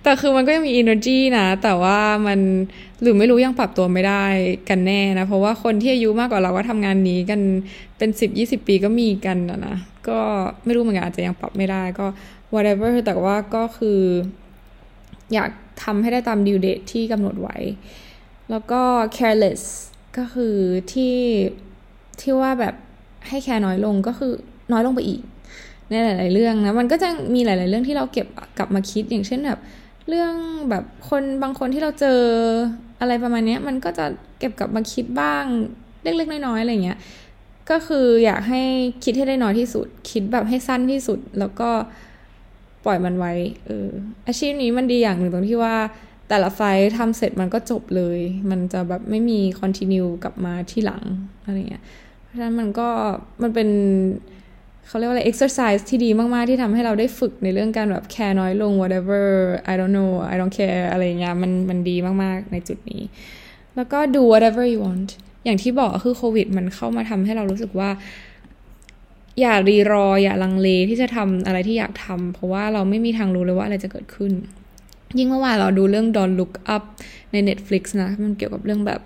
แต่คือมันก็ยังมี energy นะ แต่ว่ามันหรือไม่รู้ยังปรับตัวไม่ได้กันแน่นะ เพราะว่าคนที่อายุมากกว่าเราก็ทำงานนี้กันเป็นสิบยี่สิบปีก็มีกันนะนะ ก็ไม่รู้เหมือนกันอาจจะยังปรับไม่ได้ก็ whatever แต่ว่าก็คือ อยากทำให้ได้ตาม due date ที่กำหนดไว้ แล้วก็ careless ก็คือที่ที่ว่าแบบให้แคร์น้อยลงก็คือน้อยลงไปอีก ในหลาย ๆ เรื่องนะมันก็จะมีหลาย ๆ เรื่องที่เราเก็บกลับมาคิดอย่างเช่นแบบเรื่องแบบคนบางคนที่เราเจออะไรประมาณนี้มันก็จะเก็บกลับมาคิดบ้างเล็ก ๆ น้อย ๆ อะไรเงี้ย ก็คืออยากให้คิดให้ได้น้อยที่สุด คิดแบบให้สั้นที่สุด แล้วก็ปล่อยมันไว้ เออ อาชีพนี้มันดีอย่างหนึ่งตรงที่ว่าแต่ละไฟทำเสร็จมันก็จบเลย มันจะแบบไม่มีคอนติเนียกลับมาที่หลังอะไรเงี้ย เพราะฉะนั้นมันก็มันเป็นเขาเรียกว่าอะไร exercise ที่ดีมาก ๆ ที่ทำให้เราได้ฝึกในเรื่องการแบบแคร์น้อยลง whatever I don't know I don't care อะไรเงี้ย มันมันดีมาก ๆ ในจุดนี้ แล้วก็ do whatever you want อย่างที่บอกคือโควิด มันเข้ามาทำให้เรารู้สึกว่า อย่ารีรอ อย่าลังเลที่จะทำอะไรที่อยากทำเพราะว่าเราไม่มีทางรู้เลยว่าอะไรจะเกิดขึ้น ยิ่งเมื่อวานเราดูเรื่อง Don't Look Up ใน Netflix นะ มันเกี่ยวกับเรื่องแบบ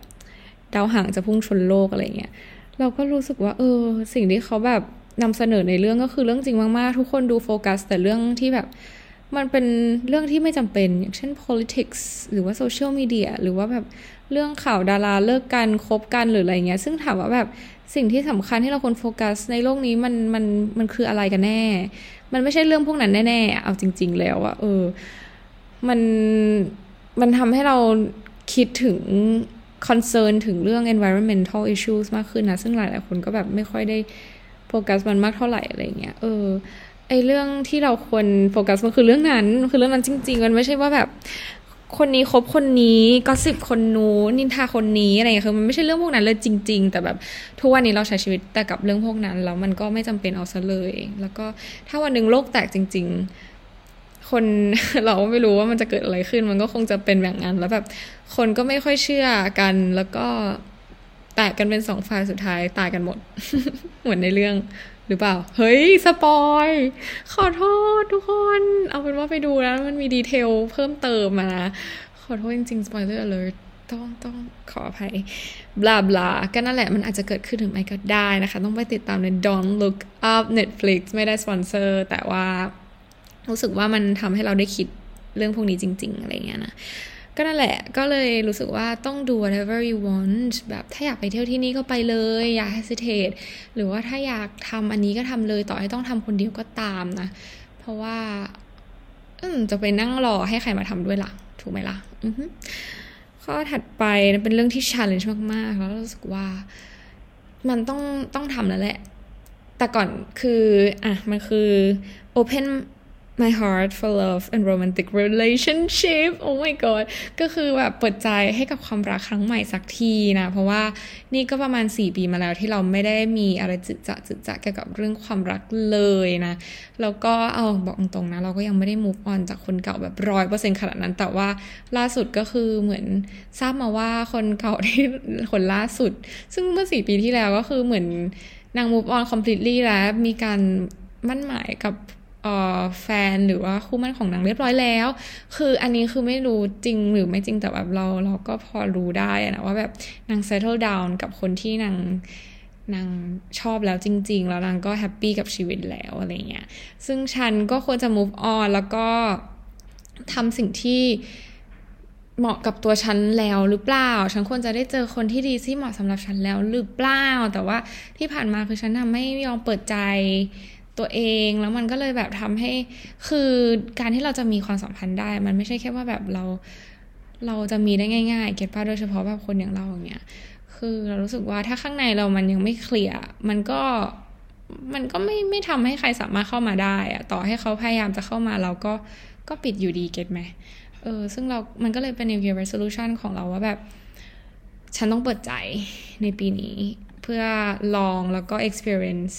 ดาวหางจะพุ่งชนโลกอะไรเงี้ยเราก็รู้สึกว่า เออ สิ่งที่เขาแบบนำเสนอในเรื่องก็คือเรื่องจริงมากๆ ทุกคนดูโฟกัส แต่เรื่องที่แบบมันเป็นเรื่องที่ไม่จำเป็น อย่างเช่น politics หรือว่า social media หรือว่าแบบ เรื่องข่าวดาราเลิกกันคบกันหรืออะไรเงี้ย ซึ่งถามว่าแบบสิ่งที่สำคัญที่เราควรโฟกัสในโลกนี้มันมันมันคืออะไรกันแน่ มันไม่ใช่เรื่องพวกนั้นแน่ๆ เอาจริง ๆ แล้วอะเออ มันมันทำให้เราคิดถึง concern ถึงเรื่อง environmental issues มากขึ้นนะ ซึ่งหลายๆคนก็แบบไม่ค่อยได้โฟกัสมันมากเท่าไหร่อะไรเงี้ย เออไอเรื่องที่เราควรโฟกัสมันคือเรื่องนั้น คือเรื่องนั้นจริง ๆ มันไม่ใช่ว่าแบบ คนนี้คบคนนี้ก็สิบคนนู้นนินทาคนนี้อะไรเงี้ยคือมันไม่ใช่เรื่องพวกนั้นเลยจริง ๆ แต่แบบทุกวันนี้เราใช้ชีวิตแต่กับเรื่องพวกนั้นแล้วมันก็ไม่จำเป็นเอาซะเลย แล้วก็ถ้าวันหนึ่งโลกแตกจริง ๆ คนเราไม่รู้ว่ามันจะเกิดอะไรขึ้น มันก็คงจะเป็นแบบนั้นแล้วแบบคนก็ไม่ค่อยเชื่อกัน แล้วก็แตกกันเป็นสองฝ่ายสุดท้ายตายกันหมดเหมือนในเรื่อง หรือเปล่า เฮ้ย สปอย ขอโทษทุกคน เอาเป็นว่าไปดูแล้วมันมีดีเทลเพิ่มเติมมานะ ขอโทษจริงๆ spoiler alert ต้องต้องขออภัยบลาบลาก็นั่นแหละมันอาจจะเกิดขึ้นถึงไม่ก็ได้นะคะ ต้องไปติดตามใน Don't Look Up Netflix ไม่ได้สปอนเซอร์แต่ว่ารู้สึกว่ามันทำให้เราได้คิดเรื่องพวกนี้จริง ๆ อะไรเงี้ยนะ ก็นั่นแหละก็เลยรู้สึกว่าต้องดู whatever you want แบบถ้าอยากไปเที่ยวที่นี่ก็ไปเลย อย่า hesitate หรือว่าถ้าอยากทำอันนี้ก็ทำเลยต่อให้ต้องทำคนเดียวก็ตามนะ เพราะว่า อืมจะไปนั่งรอให้ใครมาทำด้วยละ่ะ ถูกไหมละ่ะข้อถัดไปเป็นเรื่องที่ challenge มาก ๆ แล้วรู้สึกว่า มันต้องต้องทำแล้วแหละ แต่ก่อนคือ อะ มันคือ open my heart for love and romantic relationship oh my god ก็คือแบบเปิดใจให้กับความรักครั้งใหม่สักทีนะ เพราะว่านี่ก็ประมาณ 4 ปีมาแล้วที่เราไม่ได้มีอะไรจิตจะจิตจะเกี่ยวกับเรื่องความรักเลยนะ แล้วก็เอาบอกตรงๆนะ เราก็ยังไม่ได้ move on จากคนเก่าแบบร้อยเปอร์เซ็นต์ขนาดนั้น แต่ว่าล่าสุดก็คือเหมือนทราบมาว่าคนเก่าที่คนล่าสุด ซึ่งเมื่อ 4 ปีที่แล้วก็คือเหมือนนาง move on completely แล้วมีการมั่นหมายกับ แฟนหรือว่าคู่มั่นของนางเรียบร้อยแล้ว คืออันนี้คือไม่รู้จริงหรือไม่จริงแต่แบบเราเราก็พอรู้ได้นะว่าแบบนาง settle down กับคนที่นางนางชอบแล้วจริง ๆ แล้วนางก็แฮปปี้กับชีวิตแล้วอะไรเงี้ย ซึ่งฉันก็ควรจะ move on แล้วก็ทำสิ่งที่เหมาะกับตัวฉันแล้วหรือเปล่า ฉันควรจะได้เจอคนที่ดีที่เหมาะสำหรับฉันแล้วหรือเปล่า แต่ว่าที่ผ่านมาคือฉันทำไม่ยอมเปิดใจ ตัวเองแล้วมันก็เลยแบบทำให้คือการที่เราจะมีความสัมพันธ์ได้ มันไม่ใช่แค่ว่าแบบเราเราจะมีได้ง่ายๆ เก็ตป้าโดยเฉพาะแบบคนอย่างเราอย่างเงี้ยคือเรารู้สึกว่าถ้าข้างในเรามันยังไม่เคลียร์มันก็มันก็ไม่ไม่ทำให้ใครสามารถเข้ามาได้อะต่อให้เขาพยายามจะเข้ามาเราก็ก็ปิดอยู่ดีเก็ตไหมเออซึ่งเรา มันก็เลยเป็น New Year Resolution ของเราว่าแบบ ฉันต้องเปิดใจในปีนี้ เพื่อลองแล้วก็ experience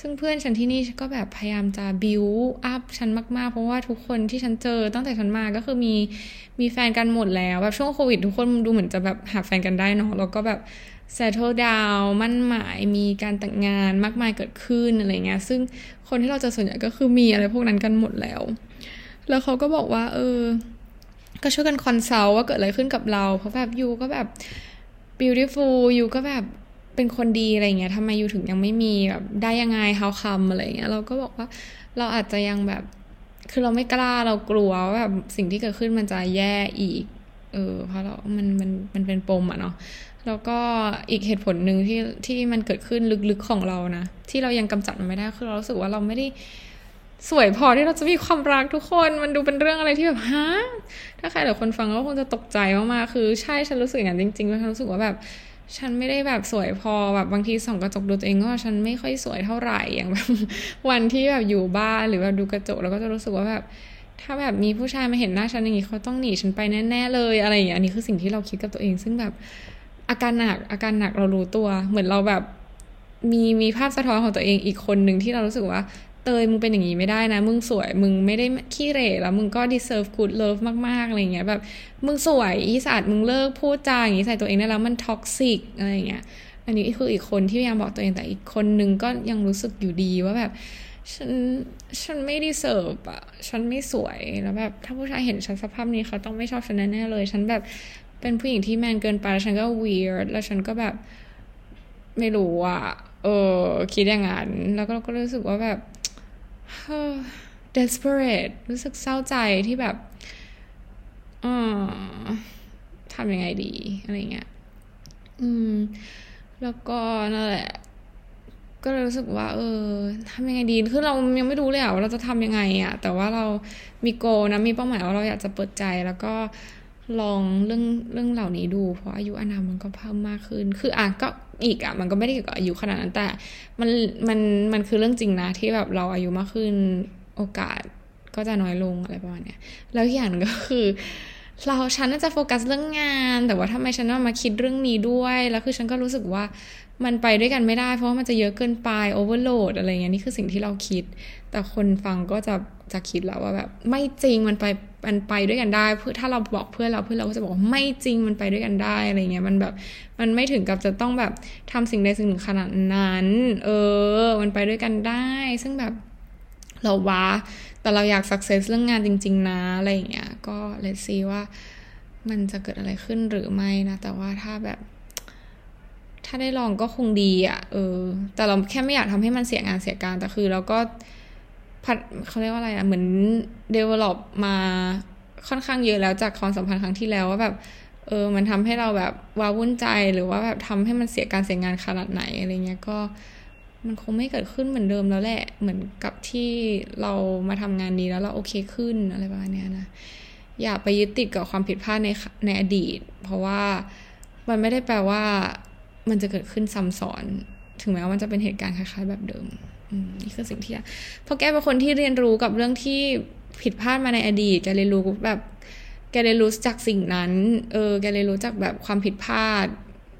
ซึ่งเพื่อนฉันที่นี่ก็แบบพยายามจะ build up ฉันมาก ๆ เพราะว่าทุกคนที่ฉันเจอตั้งแต่ฉันมาก็คือมีมีแฟนกันหมดแล้วแบบช่วงโควิด ทุกคนดูเหมือนจะแบบหาแฟนกันได้เนาะแล้วก็แบบ settle down มั่นหมายมีการแต่งงานมากมายเกิดขึ้นอะไรเงี้ย ซึ่งคนที่เราจะส่วนใหญ่ก็คือมีอะไรพวกนั้นกันหมดแล้ว แล้วเขาก็บอกว่า เออ ก็ช่วยกันคอนซัลท์ว่าเกิดอะไรขึ้นกับเรา เพราะแบบยูก็แบบ beautiful ยูก็แบบ เป็นคนดีอะไรเงี้ยทำไมอยู่ถึงยังไม่มีแบบได้ยังไง how come อะไรเงี้ยเราก็บอกว่าเราอาจจะยังแบบ คือเราไม่กล้าเรากลัวว่าแบบสิ่งที่เกิดขึ้นมันจะแย่อีก เออ เพราะเรา มันมันมันเป็นปมอะเนาะแล้วก็อีกเหตุผลหนึ่งที่ที่มันเกิดขึ้นลึกๆของเรานะที่เรายังกำจัดมันไม่ได้คือเรารู้สึกว่าเราไม่ได้สวยพอที่เราจะมีความรักทุกคนมันดูเป็นเรื่องอะไรที่แบบฮะถ้าใครหลายคนฟังก็คงจะตกใจมากๆคือ ใช่ฉันรู้สึกอย่างนั้นจริงๆแล้วฉันรู้สึกว่าแบบ ฉันไม่ได้แบบสวยพอแบบบางทีส่องกระจกดูตัวเองก็ฉันไม่ค่อยสวยเท่าไหร่อย่างแบบวันที่แบบอยู่บ้านหรือแบบดูกระจกแล้วก็จะรู้สึกว่าแบบ ถ้าแบบมีผู้ชายมาเห็นหน้าฉันอย่างนี้เขาต้องหนีฉันไปแน่ๆเลยอะไรอย่างเงี้ย อันนี้คือสิ่งที่เราคิดกับตัวเอง ซึ่งแบบอาการหนักอาการหนักเรารู้ตัว เหมือนเราแบบมีมีภาพสะท้อนของตัวเองอีกคนหนึ่งที่เรารู้สึกว่า เตยมึงเป็นอย่างนี้ไม่ได้นะ มึงสวยมึงไม่ได้ขี้เหร่แล้วมึงก็ deserve good love มากๆอะไรเงี้ยแบบมึงสวยอีสัตว์มึงเลิกพูดจาอย่างนี้ใส่ตัวเองได้แล้วมัน toxic อะไรเงี้ยอันนี้คืออีกคนที่พยายามบอกตัวเองแต่อีกคนนึงก็ยังรู้สึกอยู่ดีว่าแบบฉันฉันไม่ดีเซิร์ฟอะฉันไม่สวยแล้วแบบถ้าผู้ชายเห็นฉันสภาพนี้เขาต้องไม่ชอบฉันแน่ๆเลย ฉันแบบเป็นผู้หญิงที่แมนเกินไปแล้วฉันก็ weird แล้วฉันก็แบบไม่รู้อะเออคิดอย่างนั้นแล้วก็ก็รู้สึกว่าแบบ desperate รู้สึกเศร้าใจที่แบบอทำยังไงดี อะไรเงี้ย อืม แล้วก็นั่นแหละ ก็เลยรู้สึกว่า เออทำยังไงดี คือเรายังไม่รู้เลยอะว่าเราจะทำยังไงอะแต่ว่าเรามีโกนะ มีเป้าหมายว่าเราอยากจะเปิดใจแล้วก็ ลองเรื่องเรื่องเหล่านี้ดู เพราะอายุอนามมันก็เพิ่มมากขึ้น คืออะก็อีกอะมันก็ไม่ได้เกี่ยวกับอายุขนาดนั้นแต่ มันมันมันคือเรื่องจริงนะที่แบบเราอายุมากขึ้นโอกาสก็จะน้อยลงอะไรประมาณเนี้ยแล้วอย่างก็คือ เราฉันน่าจะโฟกัสเรื่องงาน แต่ว่าทำไมฉันต้องมาคิดเรื่องนี้ด้วยแล้วคือฉันก็รู้สึกว่ามันไปด้วยกันไม่ได้ เพราะว่ามันจะเยอะเกินไปโอเวอร์โหลดอะไรเงี้ยนี่คือสิ่งที่เราคิด แต่คนฟังก็จะจะคิดแล้วว่าแบบไม่จริงมันไป มันไปด้วยกันได้เพื่อถ้าเราบอกเพื่อนเราเพื่อนเราก็จะบอกว่าไม่จริงมันไปด้วยกันได้อะไรเงี้ยมันแบบมันไม่ถึงกับจะต้องแบบทำสิ่งใดสิ่งหนึ่งขนาดนั้น เออ มันไปด้วยกันได้ ซึ่งแบบเราว้าแต่เราอยากสักเซสเรื่องงานจริง ๆ นะอะไรเงี้ยก็เลยซีว่ามันจะเกิดอะไรขึ้นหรือไม่นะ แต่ว่าถ้าแบบ ถ้าได้ลองก็คงดีอะ่ะ เออ แต่เราแค่ไม่อยากทำให้มันเสียงานเสียการแต่คือเราก็ พัดเขาเรียกว่าอะไรอะ่ะเหมือน develop มาค่อนข้างเยอะแล้วจากความสัมพันธ์ครั้งที่แล้วว่าแบบเออมันทำให้เราแบบว้าวุ่นใจหรือว่าแบบทำให้มันเสียการเสียงานขนาดไหนอะไรเงี้ยก็มันคงไม่เกิดขึ้นเหมือนเดิมแล้วแหละ เหมือนกับที่เรามาทำงานนี้แล้วเราโอเคขึ้นอะไรประมาณนี้นะอย่าไปยึดติดกับความผิดพลาดในในอดีต เพราะว่ามันไม่ได้แปลว่ามันจะเกิดขึ้นซ้ำซ้อน ถึงแม้ว่ามันจะเป็นเหตุการณ์คล้ายๆแบบเดิม นี่คือสิ่งที่เพราะแกเป็นคนที่เรียนรู้กับเรื่องที่ผิดพลาดมาในอดีตแกเรียนรู้แบบแกเรียนรู้จากสิ่งนั้น เออ แกเรียนรู้จากแบบความผิดพลาด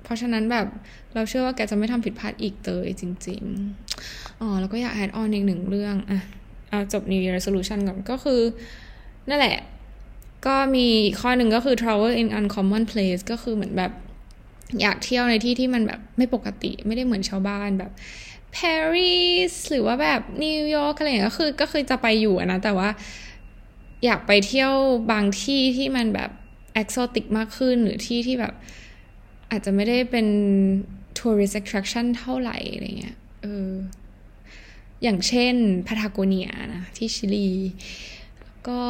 เพราะฉะนั้นแบบเราเชื่อว่าแกจะไม่ทำผิดพลาดอีกเลยจริง ๆ อ๋อ แล้วก็อยาก add on อีกหนึ่งเรื่อง อะ เอาจบ New Year Resolution ก่อน ก็คือ นั่นแหละ ก็มีอีกข้อหนึ่งก็คือ travel in uncommon place ก็คือเหมือนแบบอยากเที่ยวในที่ที่มันแบบไม่ปกติ ไม่ได้เหมือนชาวบ้านแบบ ปารีสหรือว่าแบบนิวยอร์กอะไรอย่างเงี้ยก็คือก็คือจะไปอยู่นะ แต่ว่าอยากไปเที่ยวบางที่ที่มันแบบเอกโซติกมากขึ้นหรือที่ที่แบบ อาจจะไม่ได้เป็น tourist attraction เท่าไหร่อะไรเงี้ยเอออย่างเช่นพาทาโกเนียนะ ที่ชิลี ก็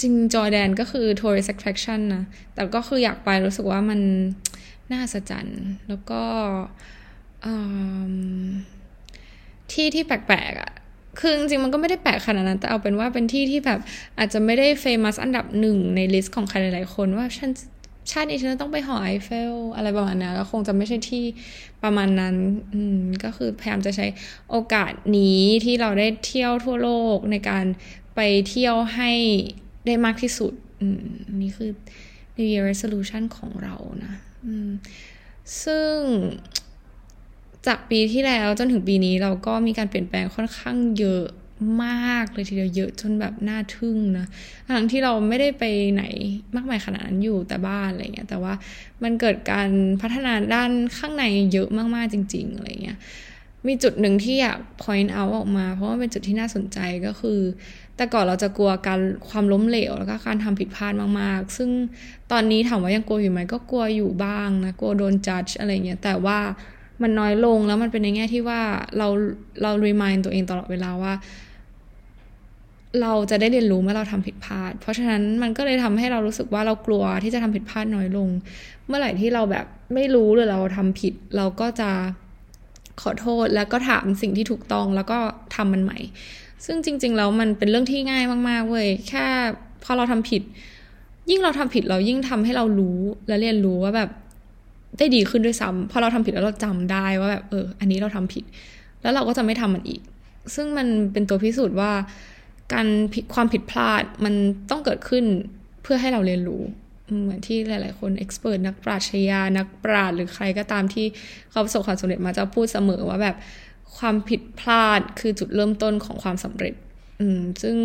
จริงจอร์แดนก็คือ tourist attraction นะ แต่ก็คืออยากไปรู้สึกว่ามันน่าสะใจแล้วก็ ที่ที่แปลกๆอะ่ะคือจริงๆมันก็ไม่ได้แปลกขนาดนั้น แต่เอาเป็นว่าเป็นที่ที่แบบอาจจะไม่ได้ famous อันดับหนึ่งใน list ของใครหลายๆคนว่าฉันชาตินี้ฉันต้องไปหอไอเฟลอะไรประมาณนี้ก็คงจะไม่ใช่ที่ประมาณนั้น อืมก็คือพยายามจะใช้โอกาสนี้ที่เราได้เที่ยวทั่วโลกในการไปเที่ยวให้ได้มากที่สุด อืมนี่คือ New Year Resolution ของเรานะ อืมซึ่ง จากปีที่แล้วจนถึงปีนี้เราก็มีการเปลี่ยนแปลงค่อนข้างเยอะมากเลยทีเดียวเยอะจนแบบน่าทึ่งนะทั้งที่เราไม่ได้ไปไหนมากมายขนาดนั้นอยู่แต่บ้านอะไรเงี้ยแต่ว่ามันเกิดการพัฒนาด้านข้างในเยอะมากๆจริง ๆอะไรเงี้ยมีจุดหนึ่งที่อยาก point out ออกมา เพราะว่าเป็นจุดที่น่าสนใจก็คือ แต่ก่อนเราจะกลัวการความล้มเหลวแล้วก็การทำผิดพลาดมากๆ ซึ่งตอนนี้ถามว่ายังกลัวอยู่ไหมก็กลัวอยู่บ้างนะกลัวโดนจัดอะไรเงี้ยแต่ว่า มันน้อยลงแล้วมันเป็นในแง่ที่ว่าเราเรา remind ตัวเองตลอดเวลาว่า เราจะได้เรียนรู้เมื่อเราทำผิดพลาด เพราะฉะนั้นมันก็เลยทำให้เรารู้สึกว่าเรากลัวที่จะทำผิดพลาดน้อยลง เมื่อไหร่ที่เราแบบไม่รู้หรือเราทำผิด เราก็จะขอโทษแล้วก็ถามสิ่งที่ถูกต้องแล้วก็ทำมันใหม่ ซึ่งจริง ๆ แล้วมันเป็นเรื่องที่ง่ายมากๆเว้ยแค่พอเราทำผิด ยิ่งเราทำผิดเรายิ่งทำให้เรารู้และเรียนรู้ว่าแบบ ได้ดีขึ้นด้วยซ้ำพอเราทำผิดแล้วเราจำได้ว่าแบบเออ อันนี้เราทำผิด แล้วเราก็จะไม่ทำมันอีก ซึ่งมันเป็นตัวพิสูจน์ว่า การความผิดพลาดมันต้องเกิดขึ้นเพื่อให้เราเรียนรู้เหมือนที่หลาย ๆ คนเอ็กซ์เพรสนักปราชญานักปราชญ์หรือใครก็ตามที่เขาประสบความสำเร็จมาจะพูดเสมอว่าแบบความผิดพลาดคือจุดเริ่มต้นของความสำเร็จ อืม ซึ่ง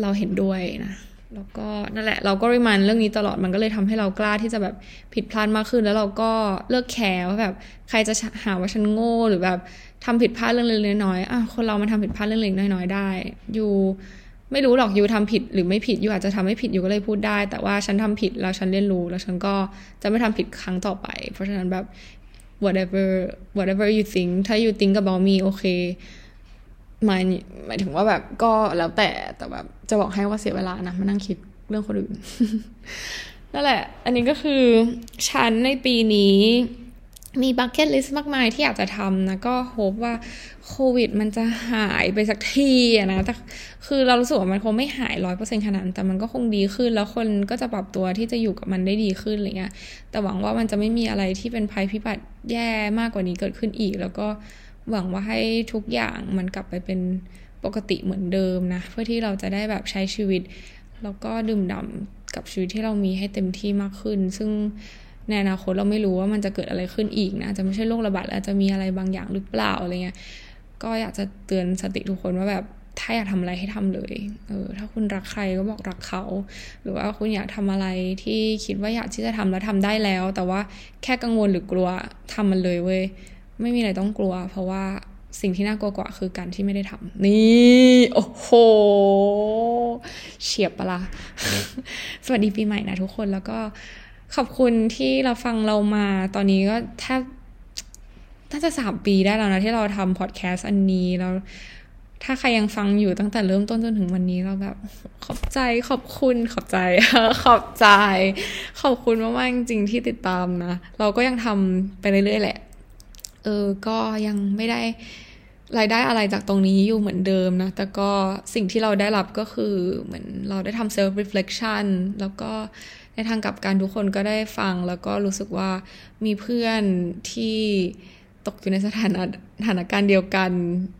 เราเห็นด้วยนะ แล้วก็นั่นแหละ เราก็ริมันเรื่องนี้ตลอดมันก็เลยทำให้เรากล้าที่จะแบบผิดพลาดมากขึ้น แล้วเราก็เลิกแคร์ว่าแบบใครจะหาว่าฉันโง่หรือแบบทำผิดพลาดเรื่องเล็กๆน้อยๆอะคนเรามันทำผิดพลาดเรื่องเล็กน้อยๆได้ อยู่ไม่รู้หรอกอยู่ทำผิดหรือไม่ผิดอยู่อาจจะทำไม่ผิดอยู่ก็เลยพูดได้ แต่ว่าฉันทำผิดแล้วฉันเรียนรู้ แล้วฉันก็จะไม่ทำผิดครั้งต่อไป เพราะฉะนั้นแบบ whatever whatever you think ถ้า you think about me โอเค หมายหมายถึงว่าแบบก็แล้วแต่แต่แบบจะบอกให้ว่าเสียเวลานะมานั่งคิดเรื่องคนอื่น นั่นแหละ อันนี้ก็คือฉันในปีนี้มี bucket list มากมายที่อยากจะทำนะ ก็ hope ว่าโควิดมันจะหายไปสักทีนะแต่คือเรารู้สึกว่ามันคงไม่หายร้อยเปอร์เซ็นขนาดแต่มันก็คงดีขึ้น แล้วคนก็จะปรับตัวที่จะอยู่กับมันได้ดีขึ้นอะไรเงี้ยแต่หวังว่ามันจะไม่มีอะไรที่เป็นภัยพิบัติแย่มากกว่านี้เกิดขึ้นอีก แล้วก็ หวังว่าให้ทุกอย่างมันกลับไปเป็นปกติเหมือนเดิมนะ เพื่อที่เราจะได้แบบใช้ชีวิต แล้วก็ดื่มด่ำกับชีวิตที่เรามีให้เต็มที่มากขึ้น ซึ่งในอนาคตเราไม่รู้ว่ามันจะเกิดอะไรขึ้นอีกนะจะไม่ใช่โรคระบาดแล้วจะมีอะไรบางอย่างหรือเปล่าอะไรเงี้ยก็อยากจะเตือนสติทุกคนว่าแบบถ้าอยากทำอะไรให้ทำเลย เออ ถ้าคุณรักใครก็บอกรักเขา หรือว่าคุณอยากทำอะไรที่คิดว่าอยากที่จะทำแล้วทำได้แล้ว แต่ว่าแค่กังวลหรือกลัวทำมันเลยเว้ย ไม่มีอะไรต้องกลัว เพราะว่าสิ่งที่น่ากลัวกว่าคือการที่ไม่ได้ทำนี่ โอ้โห เฉียบปะละ่ะ สวัสดีปีใหม่นะทุกคนแล้วก็ขอบคุณที่เราฟังเรามาตอนนี้ก็แทบน่าจะสามปีได้แล้วนะ ที่เราทำพอดแคสต์อันนี้แล้วถ้าใครยังฟังอยู่ตั้งแต่เริ่มต้นจนถึงวันนี้เราแบบ ขอบใจขอบคุณขอบใจ ขอบใจ ขอบคุณมากๆจริงๆที่ติดตามนะ เราก็ยังทำไปเรื่อยๆแหละ เออก็ยังไม่ได้รายได้อะไรจากตรงนี้อยู่เหมือนเดิมนะ แต่ก็สิ่งที่เราได้รับก็คือเหมือนเราได้ทำ self reflection แล้วก็ในทางกลับกันทุกคนก็ได้ฟัง แล้วก็รู้สึกว่ามีเพื่อนที่ตกอยู่ในสถานะสถานการณ์เดียวกัน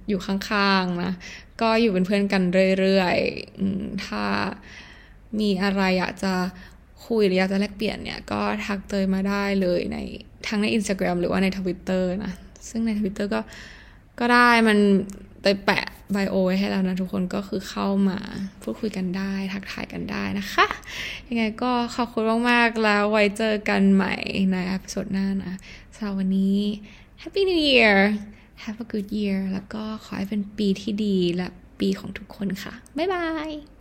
อยู่ข้างๆนะ ก็อยู่เป็นเพื่อนกันเรื่อยๆ ถ้ามีอะไรอยากจะคุยหรืออยากจะแลกเปลี่ยนเนี่ย ก็ทักเตยมาได้เลยใน ทั้งใน Instagram หรือว่าใน Twitter นะ ซึ่งใน Twitter ก็ก็ได้มันเตยแปะไบโอไว้ให้แล้วนะทุกคนก็คือเข้ามาพูดคุยกันได้ ทักทายกันได้นะคะ ยังไงก็ขอบคุณมากๆ แล้วไว้เจอกันใหม่ในอพิโซดหน้านะสำหรับวันนี้ Happy New Year Have a good year แล้วก็ขอให้เป็นปีที่ดีและปีของทุกคนค่ะ บ๊ายบาย